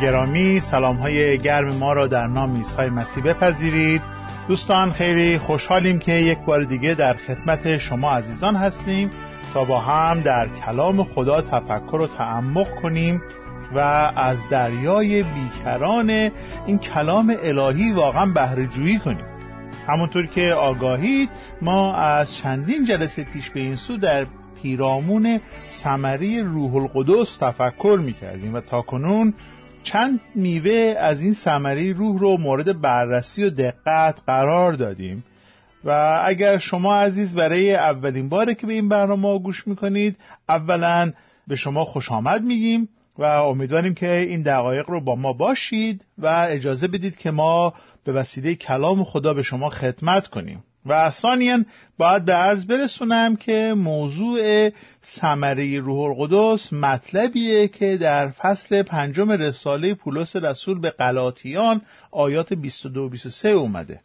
گرامی سلام های گرم ما را در نام عیسی مسیح بپذیرید. دوستان خیلی خوشحالیم که یک بار دیگه در خدمت شما عزیزان هستیم تا با هم در کلام خدا تفکر و تعمق کنیم و از دریای بیکران این کلام الهی واقعا بهره جویی کنیم. همونطور که آگاهید ما از چندین جلسه پیش به این سو در پیرامون سمری روح القدس تفکر می‌کردیم و تا کنون چند میوه از این سمری روح رو مورد بررسی و دقت قرار دادیم. و اگر شما عزیز برای اولین باره که به این برنامه گوش می‌کنید اولا به شما خوش آمد میگیم و امیدواریم که این دقایق رو با ما باشید و اجازه بدید که ما به وسیله کلام خدا به شما خدمت کنیم. و ثانیا باید به عرض برسونم که موضوع سمره روح القدس مطلبیه که در فصل پنجم رساله پولس رسول به قلاتیان آیات 22 23 اومده.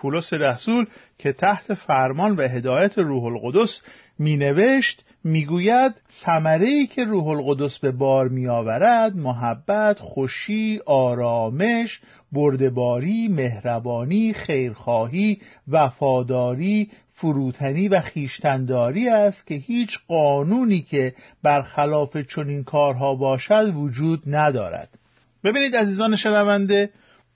پولس رسول که تحت فرمان و هدایت روح القدس می نوشت می‌گوید ثمره ای که روح القدس به بار می آورد محبت، خوشی، آرامش، بردباری، مهربانی، خیرخواهی، وفاداری، فروتنی و خیشتنداری است که هیچ قانونی که برخلاف چنین کارها باشد وجود ندارد. ببینید عزیزان شنونده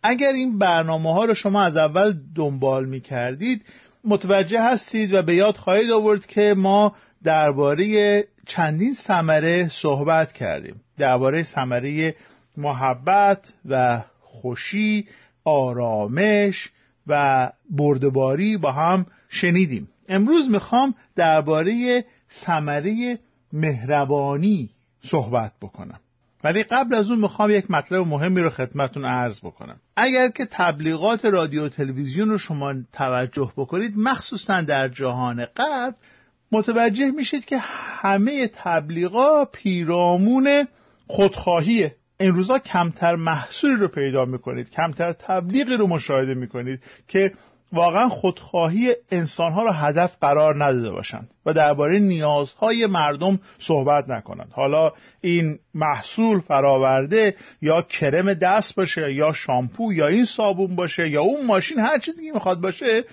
اگر این برنامه ها رو شما از اول دنبال می کردید متوجه هستید و به یاد خواهید آورد که ما درباره چندین ثمره صحبت کردیم. درباره ثمره محبت و خوشی آرامش و بردباری با هم شنیدیم. امروز می‌خوام درباره ثمره مهربانی صحبت بکنم. ولی قبل از اون می‌خوام یک مطلب مهمی رو خدمتون عرض بکنم. اگر که تبلیغات رادیو و تلویزیون رو شما توجه بکنید مخصوصا در جهان غرب متوجه میشید که همه تبلیغا پیرامون خودخواهیه این روزا کمتر محصولی رو پیدا می‌کنید کمتر تبلیغی رو مشاهده می‌کنید که واقعا خودخواهی انسانها را هدف قرار نداده باشند و درباره نیازهای مردم صحبت نکنند. حالا این محصول فراورده یا کرم دست باشه یا شامپو یا این صابون باشه یا اون ماشین هر چیزی دیگه می‌خواد باشه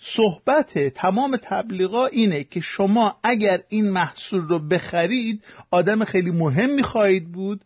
صحبت تمام تبلیغا اینه که شما اگر این محصول رو بخرید آدم خیلی مهم خواهید بود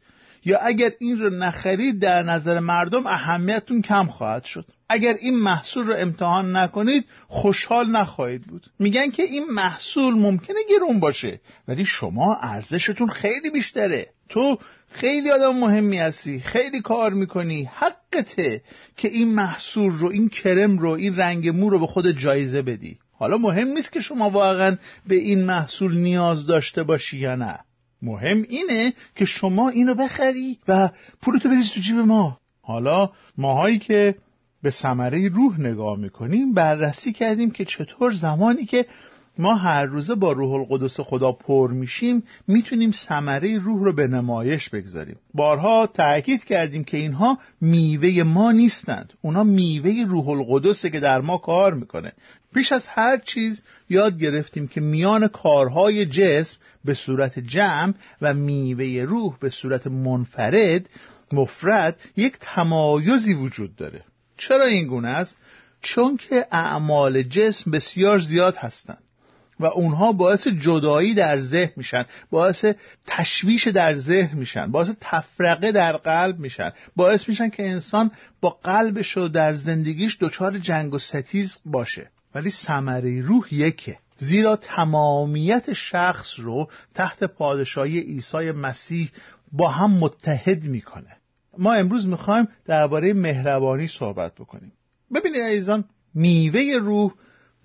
یا اگر این رو نخرید در نظر مردم اهمیتتون کم خواهد شد. اگر این محصول رو امتحان نکنید خوشحال نخواهید بود. میگن که این محصول ممکنه گرون باشه ولی شما ارزشتون خیلی بیشتره. تو خیلی آدم مهمی هستی خیلی کار می‌کنی. حقته که این محصول رو این کرم رو این رنگ مو رو به خود جایزه بدی. حالا مهم نیست که شما واقعا به این محصول نیاز داشته باشی یا نه. مهم اینه که شما اینو بخری و پولتو بریز تو جیب ما. حالا ماهایی که به ثمره روح نگاه می‌کنیم بررسی کردیم که چطور زمانی که ما هر روزه با روح القدس خدا پر میشیم می‌تونیم ثمره روح رو به نمایش بگذاریم. بارها تاکید کردیم که اینها میوه ما نیستند. اونا میوه روح القدسه که در ما کار می‌کنه. پیش از هر چیز یاد گرفتیم که میان کارهای جسم به صورت جمع و میوه روح به صورت منفرد مفرد یک تمایزی وجود داره چرا این گونه است؟ چون که اعمال جسم بسیار زیاد هستند و اونها باعث جدایی در ذهن میشن باعث تشویش در ذهن میشن باعث تفرقه در قلب میشن باعث میشن که انسان با قلبش و در زندگیش دچار جنگ و ستیز باشه ولی ثمره روح یکه. زیرا تمامیت شخص رو تحت پادشاهی عیسی مسیح با هم متحد می‌کنه. ما امروز می‌خوایم درباره مهربانی صحبت بکنیم. ببینید عزیزان میوه روح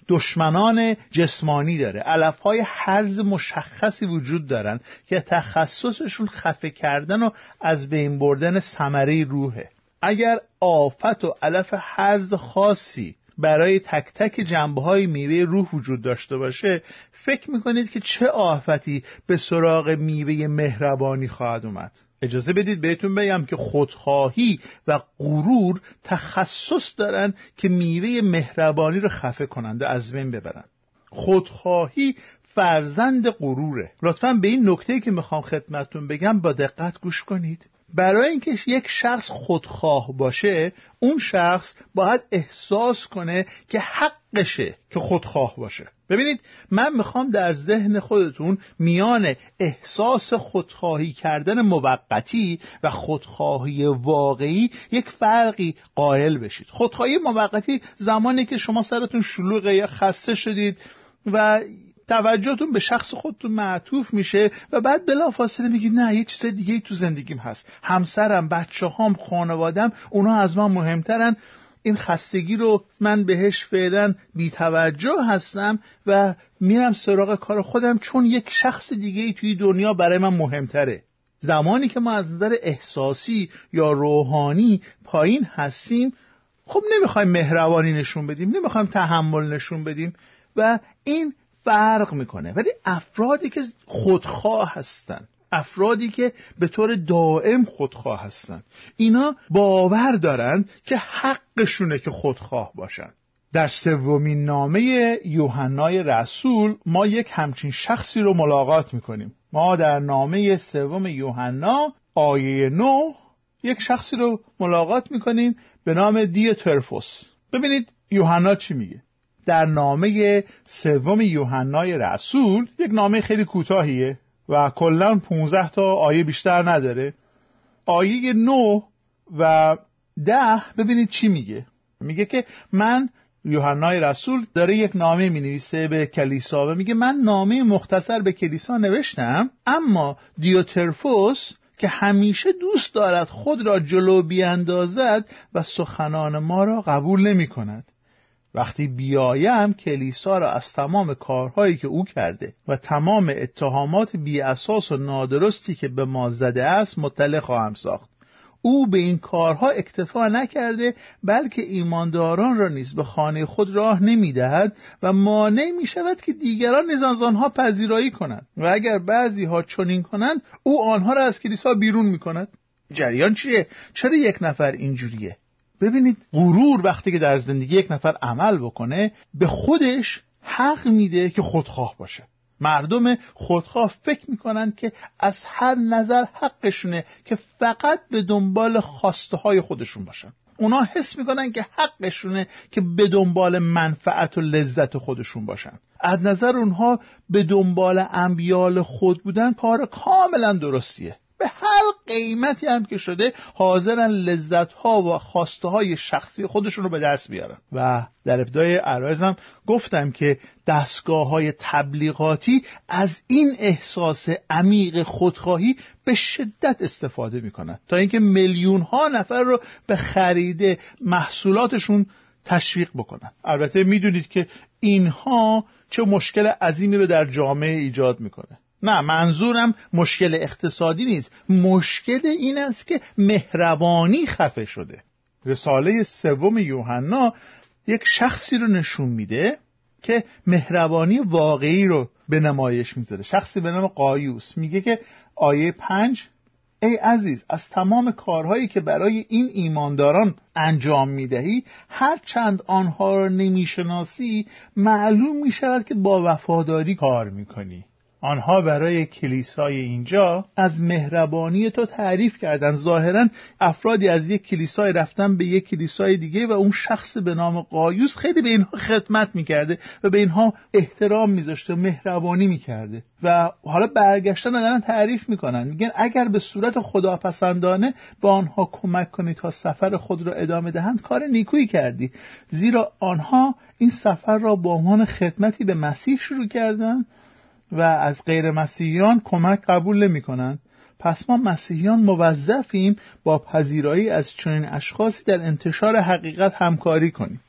دشمنان جسمانی داره. علف های حرز مشخصی وجود دارن که تخصصشون خفه کردن و از بین بردن ثمره روحه. اگر آفت و علف حرز خاصی برای تک تک جنبه های میوه روح وجود داشته باشه فکر می‌کنید که چه آفتی به سراغ میوه مهربانی خواهد اومد؟ اجازه بدید بهتون بگم که خودخواهی و غرور تخصص دارن که میوه مهربانی رو خفه کننده از بین ببرن خودخواهی فرزند غروره. لطفا به این نکته که می‌خوام خدمتتون بگم با دقت گوش کنید. برای اینکه یک شخص خودخواه باشه اون شخص باید احساس کنه که حقشه که خودخواه باشه. ببینید من می‌خوام در ذهن خودتون میان احساس خودخواهی کردن موقتی و خودخواهی واقعی یک فرقی قائل بشید. خودخواهی موقتی زمانی که شما سرتون شلوغه یا خسته شدید و توجهتون به شخص خودتون معطوف میشه و بعد بلافاصله میگید نه یه چیز دیگه تو زندگیم هست. همسرم بچه هام خانوادم اونا از من مهمترن. این خستگی رو من بهش فعلا بیتوجه هستم و میرم سراغ کار خودم چون یک شخص دیگه ای توی دنیا برای من مهمتره. زمانی که ما از نظر احساسی یا روحانی پایین هستیم خب نمی‌خوایم مهربانی نشون بدیم نمی‌خوایم تحمل نشون بدیم و این فرق می‌کنه. ولی افرادی که خودخواه هستن افرادی که به طور دائم خودخواه هستن اینا باور دارن که حقشونه که خودخواه باشن. در سومین نامه یوحنای رسول ما یک همچین شخصی رو ملاقات می‌کنیم. ما در نامه سوم یوحنا آیه 9 یک شخصی رو ملاقات می‌کنیم به نام دیوترفوس. ببینید یوحنا چی میگه. در نامه سوم یوحنای رسول یک نامه خیلی کوتاهیه و کلا 15 تا آیه بیشتر نداره. آیه 9 و ده ببینید چی میگه. میگه که من یوحنای رسول داره یک نامه می نویسه به کلیسا و میگه من نامه مختصر به کلیسا نوشتم اما دیوترفوس که همیشه دوست دارد خود را جلو بیاندازد و سخنان ما را قبول نمی کند وقتی بیایم کلیسا را از تمام کارهایی که او کرده و تمام اتهامات بی اساس و نادرستی که به ما زده است مطلع خواهم ساخت. او به این کارها اکتفا نکرده بلکه ایمانداران را نیز به خانه خود راه نمی‌دهد و مانع می شود که دیگران نیز از آنها پذیرایی کنند. و اگر بعضی ها چنین کنند او آنها را از کلیسا بیرون می کند جریان چیه؟ چرا یک نفر اینجوریه؟ ببینید غرور وقتی که در زندگی یک نفر عمل بکنه به خودش حق میده که خودخواه باشه. مردم خودخواه فکر می‌کنن که از هر نظر حقشونه که فقط به دنبال خواسته های خودشون باشن. اونا حس می‌کنن که حقشونه که به دنبال منفعت و لذت خودشون باشن. از نظر اونها به دنبال انبیال خود بودن کار کاملا درستیه. به هر قیمتی هم که شده حاضرن لذت ها و خواسته های شخصی خودشون رو به دست بیارن. و در ابتدای عرایزم گفتم که دستگاه های تبلیغاتی از این احساس عمیق خودخواهی به شدت استفاده می‌کنن تا اینکه میلیون ها نفر رو به خرید محصولاتشون تشویق بکنن. البته می‌دونید که اینها چه مشکل عظیمی رو در جامعه ایجاد می‌کنه. نه منظورم مشکل اقتصادی نیست. مشکل این است که مهربانی خفه شده. رساله سوم یوحنا یک شخصی رو نشون میده که مهربانی واقعی رو به نمایش می‌ذاره. شخصی به نام قایوس. میگه که آیه پنج ای عزیز از تمام کارهایی که برای این ایمانداران انجام می‌دهی هر چند آنها را نمی‌شناسی معلوم می‌شود که با وفاداری کار می‌کنی. آنها برای کلیسای اینجا از مهربانی تو تعریف کردند. ظاهرا افرادی از یک کلیسای رفتن به یک کلیسای دیگه و اون شخص به نام قایوس خیلی به اینها خدمت می‌کرده و به اینها احترام میذاشته و مهربانی می‌کرده. و حالا برگشتن دارن تعریف می‌کنن. میگن اگر به صورت خداپسندانه به آنها کمک کنی تا سفر خود را ادامه دهند کار نیکویی کردی. زیرا آنها این سفر را با عنوان خدمتی به مسیح شروع کردند. و از غیر مسیحیان کمک قبول نمی کنند پس ما مسیحیان موظفیم با پذیرایی از چنین اشخاصی در انتشار حقیقت همکاری کنیم.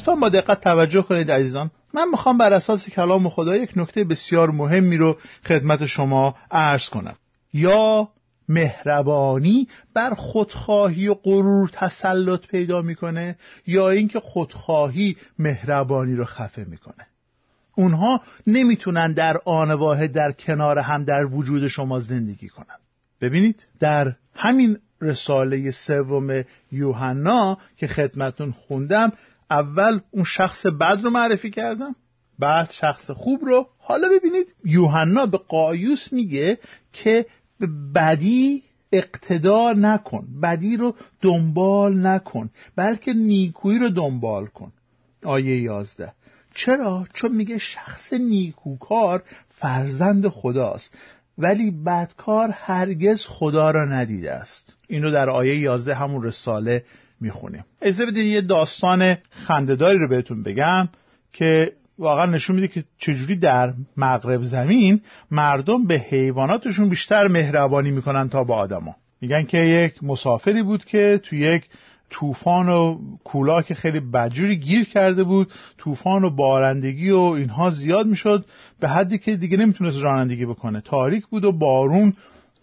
لطفا با دقت توجه کنید عزیزان. من می‌خوام بر اساس کلام خدا یک نکته بسیار مهمی رو خدمت شما عرض کنم. یا مهربانی بر خودخواهی و غرور تسلط پیدا می‌کنه یا اینکه خودخواهی مهربانی رو خفه می‌کنه. اونها نمی‌تونن در آن واحد در کنار هم در وجود شما زندگی کنن ببینید در همین رساله سوم یوحنا که خدمتون خوندم اول اون شخص بد رو معرفی کردم بعد شخص خوب رو. حالا ببینید یوحنا به قایوس میگه که به بدی اقتدار نکن بدی رو دنبال نکن بلکه نیکویی رو دنبال کن. آیه یازده. چرا؟ چون میگه شخص نیکوکار فرزند خداست. ولی بدکار هرگز خدا را ندیده است. این در آیه 11 همون رساله می‌خونیم. اجازه بدید یه داستان خندهداری رو بهتون بگم که واقعا نشون میده که چجوری در مغرب زمین مردم به حیواناتشون بیشتر مهربانی می‌کنن تا به آدما. میگن که یک مسافری بود که تو یک طوفان و کولاک خیلی بدجوری گیر کرده بود. طوفان و بارندگی و اینها زیاد می‌شد. به حدی که دیگه نمی‌تونست رانندگی بکنه. تاریک بود و بارون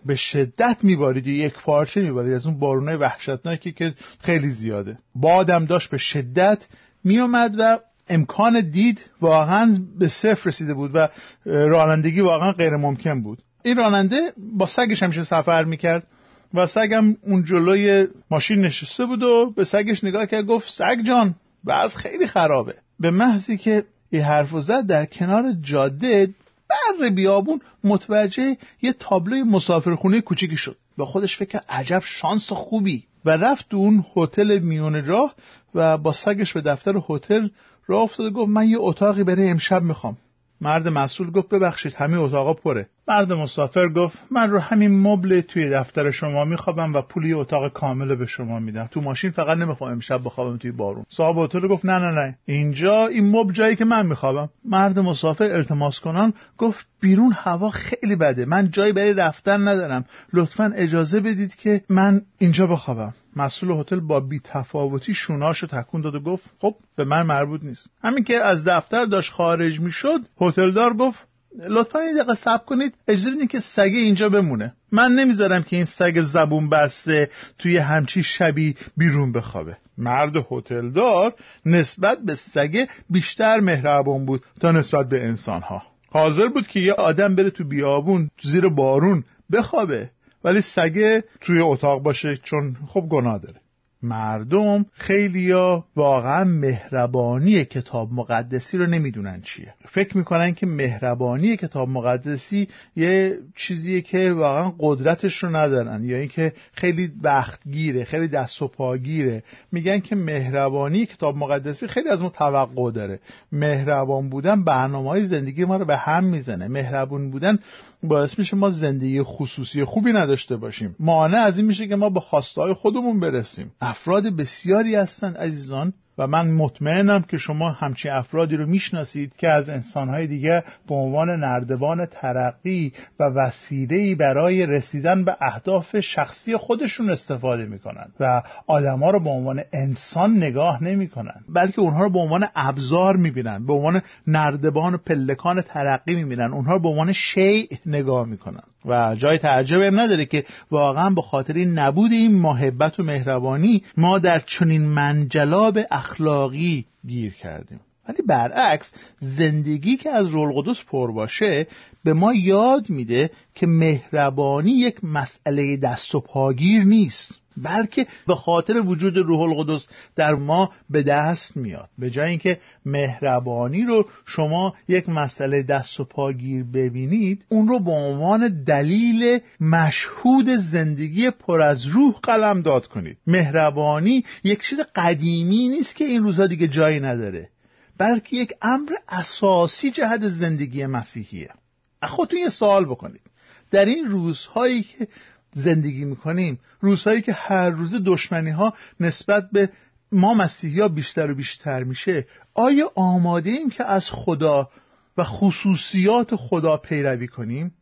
به شدت میبارید. یک پارچه میبارید. از اون بارونای وحشتناکی که خیلی زیاده. بادم داشت به شدت میومد و امکان دید واقعا به صفر رسیده بود و رانندگی واقعا غیر ممکن بود. این راننده با سگش همیشه سفر می‌کرد. و سگم اون جلوی ماشین نشسته بود و به سگش نگاه کرد گفت سگ جان بعض خیلی خرابه. به محضی که این حرف زد در کنار جاده بر بیابون متوجه یه تابلوی مسافرخونه کوچیکی شد با خودش فکر عجب شانس خوبی. و رفت اون هتل میون راه و با سگش به دفتر هتل راه افتاد گفت من یه اتاقی برای امشب می‌خوام. مرد مسئول گفت ببخشید همه اتاقا پره. مرد مسافر گفت من رو همین مبل توی دفتر شما میخوابم و پولی اتاق کامل به شما میدم. تو ماشین فقط نمی‌خوام امشب بخوابم توی بارون. صاحب هتل گفت نه نه نه. اینجا این مبل جایی که من میخوابم. مرد مسافر التماس کنان گفت بیرون هوا خیلی بده. من جایی برای رفتن ندارم. لطفا اجازه بدید که من اینجا بخوابم. مسئول هتل با بی تفاوتی شوناشو تکون داد و گفت خب به من مربوط نیست. همین که از دفتر داشت خارج می‌شد هتلدار گفت لطفا این دقیقه سب کنید اجازه بدین که سگه اینجا بمونه. من نمی‌ذارم که این سگ زبون بسته توی همچی شبی بیرون بخوابه. مرد هتلدار نسبت به سگه بیشتر مهربان بود تا نسبت به انسانها. حاضر بود که یه آدم بره تو بیابون تو زیر بارون بخوابه. ولی سگه توی اتاق باشه چون خب گناه داره. مردم خیلیا واقعا مهربانی کتاب مقدسی رو نمی‌دونن چیه. فکر می‌کنن که مهربانی کتاب مقدسی یه چیزیه که واقعا قدرتش رو ندارن یا اینکه خیلی وقتگیره خیلی دست و پاگیره. میگن که مهربانی کتاب مقدسی خیلی از ما توقع داره. مهربان بودن برنامه های زندگی ما رو به هم می‌زنه. مهربون بودن باعث میشه ما زندگی خصوصی خوبی نداشته باشیم. مانع از این میشه که ما به خواسته خودمون برسیم. افراد بسیاری هستند عزیزان و من مطمئنم که شما همچین افرادی رو می‌شناسید که از انسانهای دیگه به عنوان نردبان ترقی و وسیله‌ای برای رسیدن به اهداف شخصی خودشون استفاده می‌کنند و آدما رو به عنوان انسان نگاه نمی‌کنند بلکه اونها رو به عنوان ابزار می‌بینن به عنوان نردبان و پلکان ترقی می‌بینن اونها رو به عنوان شیء نگاه می‌کنن و جای تعجب هم نداره که واقعا به خاطر این نبود این محبت و مهربانی ما در چنین منجلاب اخلاقی گیر کردیم. ولی برعکس زندگی که از رول قدس پر باشه به ما یاد میده که مهربانی یک مسئله دست و پاگیر نیست. بلکه به خاطر وجود روح القدس در ما به دست میاد. به جای اینکه مهربانی رو شما یک مسئله دست و پاگیر ببینید اون رو به عنوان دلیل مشهود زندگی پر از روح قلم داد کنید. مهربانی یک چیز قدیمی نیست که این روزها دیگه جایی نداره بلکه یک امر اساسی جهت زندگی مسیحیه. خودتون یه سوال بکنید. در این روزهایی که زندگی می‌کنیم. روزهایی که هر روز دشمنی ها نسبت به ما مسیحی بیشتر و بیشتر میشه. آیا آماده ایم که از خدا و خصوصیات خدا پیروی کنیم؟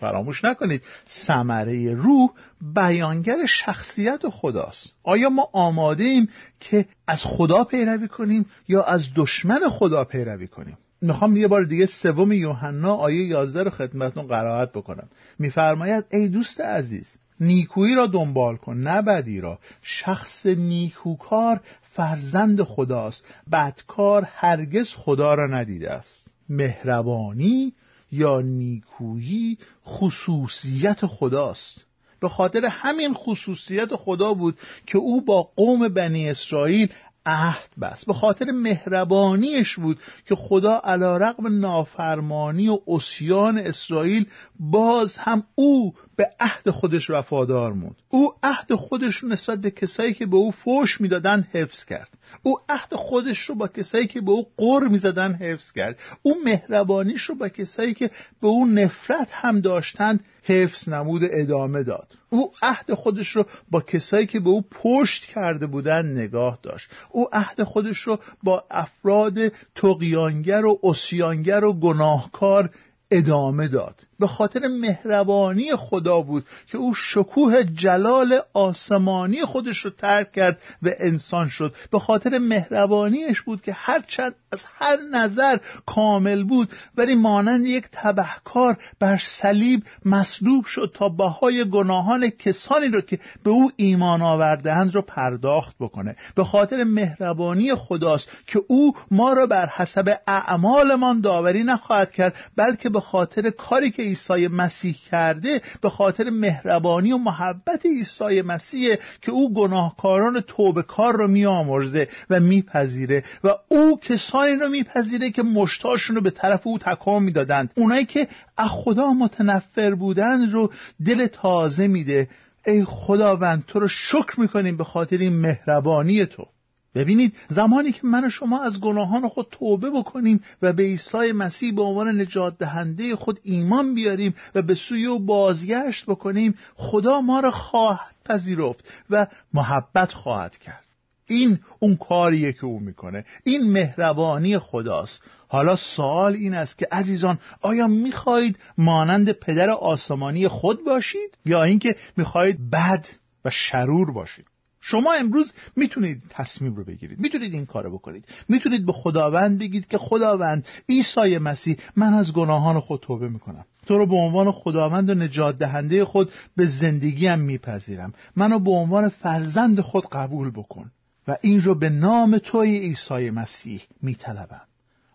فراموش نکنید. ثمره روح بیانگر شخصیت خداست. آیا ما آماده ایم که از خدا پیروی کنیم یا از دشمن خدا پیروی کنیم؟ می‌خوام یه بار دیگه سوم یوحنا آیه 11 رو خدمتتون قرائت بکنم. میفرماید ای دوست عزیز نیکویی را دنبال کن نه بدی را. شخص نیکوکار فرزند خداست. بدکار هرگز خدا را ندیده است. مهربانی یا نیکویی خصوصیت خداست. به خاطر همین خصوصیت خدا بود که او با قوم بنی اسرائیل عهد بست به خاطر مهربانیش بود که خدا علا رقم نافرمانی و اسیان اسرائیل باز هم او به عهد خودش وفادار موند. او عهد خودش رو نسبت به کسایی که به او فوش می‌دادن حفظ کرد. او عهد خودش رو با کسایی که به او قر می‌زدن حفظ کرد. او مهربانیش رو با کسایی که به او نفرت هم داشتند حفظ نمود ادامه داد. او عهد خودش رو با کسایی که به او پشت کرده بودن نگاه داشت. او عهد خودش رو با افراد تقیانگر و اسیانگر و گناهکار ادامه داد. به خاطر مهربانی خدا بود که او شکوه جلال آسمانی خودش رو ترک کرد و انسان شد. به خاطر مهربانیش بود که هرچند از هر نظر کامل بود ولی مانند یک تبهکار بر صلیب مصلوب شد تا بهای گناهان کسانی رو که به او ایمان آوردهاند رو پرداخت بکنه. به خاطر مهربانی خداست که او ما را بر حسب اعمالمان داوری نخواهد کرد بلکه به خاطر کاری که عیسی مسیح کرده به خاطر مهربانی و محبت عیسی مسیح که او گناهکاران توبه کار رو میآمرزه و میپذیره و او کسانی رو میپذیره که مشتاشون رو به طرف او تکام می‌دادند. اونایی که از خدا متنفر بودند رو دل تازه میده. ای خداوند تو رو شکر می‌کنیم به خاطر این مهربانی تو. ببینید زمانی که من و شما از گناهان خود توبه بکنیم و به عیسی مسیح به عنوان نجات دهنده خود ایمان بیاریم و به سوی او بازگشت بکنیم خدا ما را خواهد پذیرفت و محبت خواهد کرد. این اون کاریه که او می‌کنه. این مهربانی خداست. حالا سوال این است که عزیزان آیا می‌خواهید مانند پدر آسمانی خود باشید یا اینکه می‌خواهید بد و شرور باشید؟ شما امروز می‌تونید تصمیم رو بگیرید. می‌تونید این کارو بکنید. می‌تونید به خداوند بگید که خداوند عیسی مسیح من از گناهان خود توبه می‌کنم. تو رو به عنوان خداوند و نجات دهنده خود به زندگیم میپذیرم. منو به عنوان فرزند خود قبول بکن و این رو به نام توی عیسی مسیح میطلبم.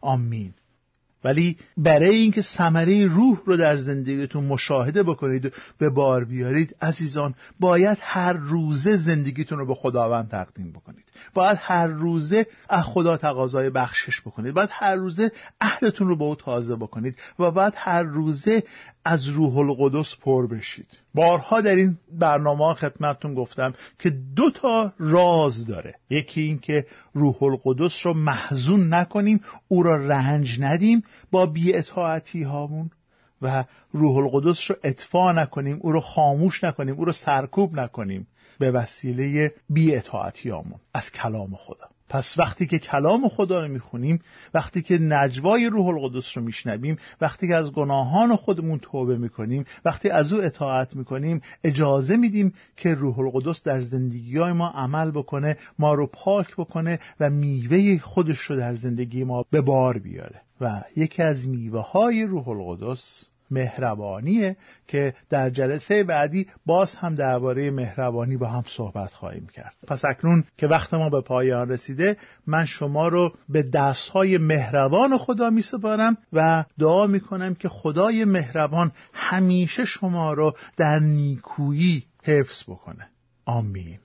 آمین. ولی برای اینکه ثمره روح رو در زندگیتون مشاهده بکنید و به بار بیارید عزیزان باید هر روزه زندگیتون رو به خداوند تقدیم بکنید. باید هر روزه از خدا تقاضای بخشش بکنید. باید هر روزه عهدتون رو به او تازه بکنید و باید هر روزه از روح القدس پر بشید. بارها در این برنامه خدمتتون گفتم که دو تا راز داره. یکی این که روح القدس رو محزون نکنیم او را رنج ندیم. با بیاطاعتی هامون و روح القدس رو اطفا نکنیم او رو خاموش نکنیم او رو سرکوب نکنیم به وسیله بیاطاعتی هامون از کلام خدا. پس وقتی که کلام خدا رو می‌خونیم وقتی که نجوای روح القدس رو میشنویم وقتی که از گناهان خودمون توبه می‌کنیم وقتی از او اطاعت می‌کنیم اجازه میدیم که روح القدس در زندگی های ما عمل بکنه ما رو پاک بکنه و میوه خودش رو در زندگی ما به بار بیاره. و یکی از میوه های روح القدس مهربانیه که در جلسه بعدی باز هم درباره مهربانی با هم صحبت خواهیم کرد. پس اکنون که وقت ما به پایان رسیده من شما رو به دستهای مهربان خدا می سپارم و دعا می کنم که خدای مهربان همیشه شما رو در نیکویی حفظ بکنه. آمین.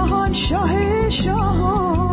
شاهان شاه شاهان.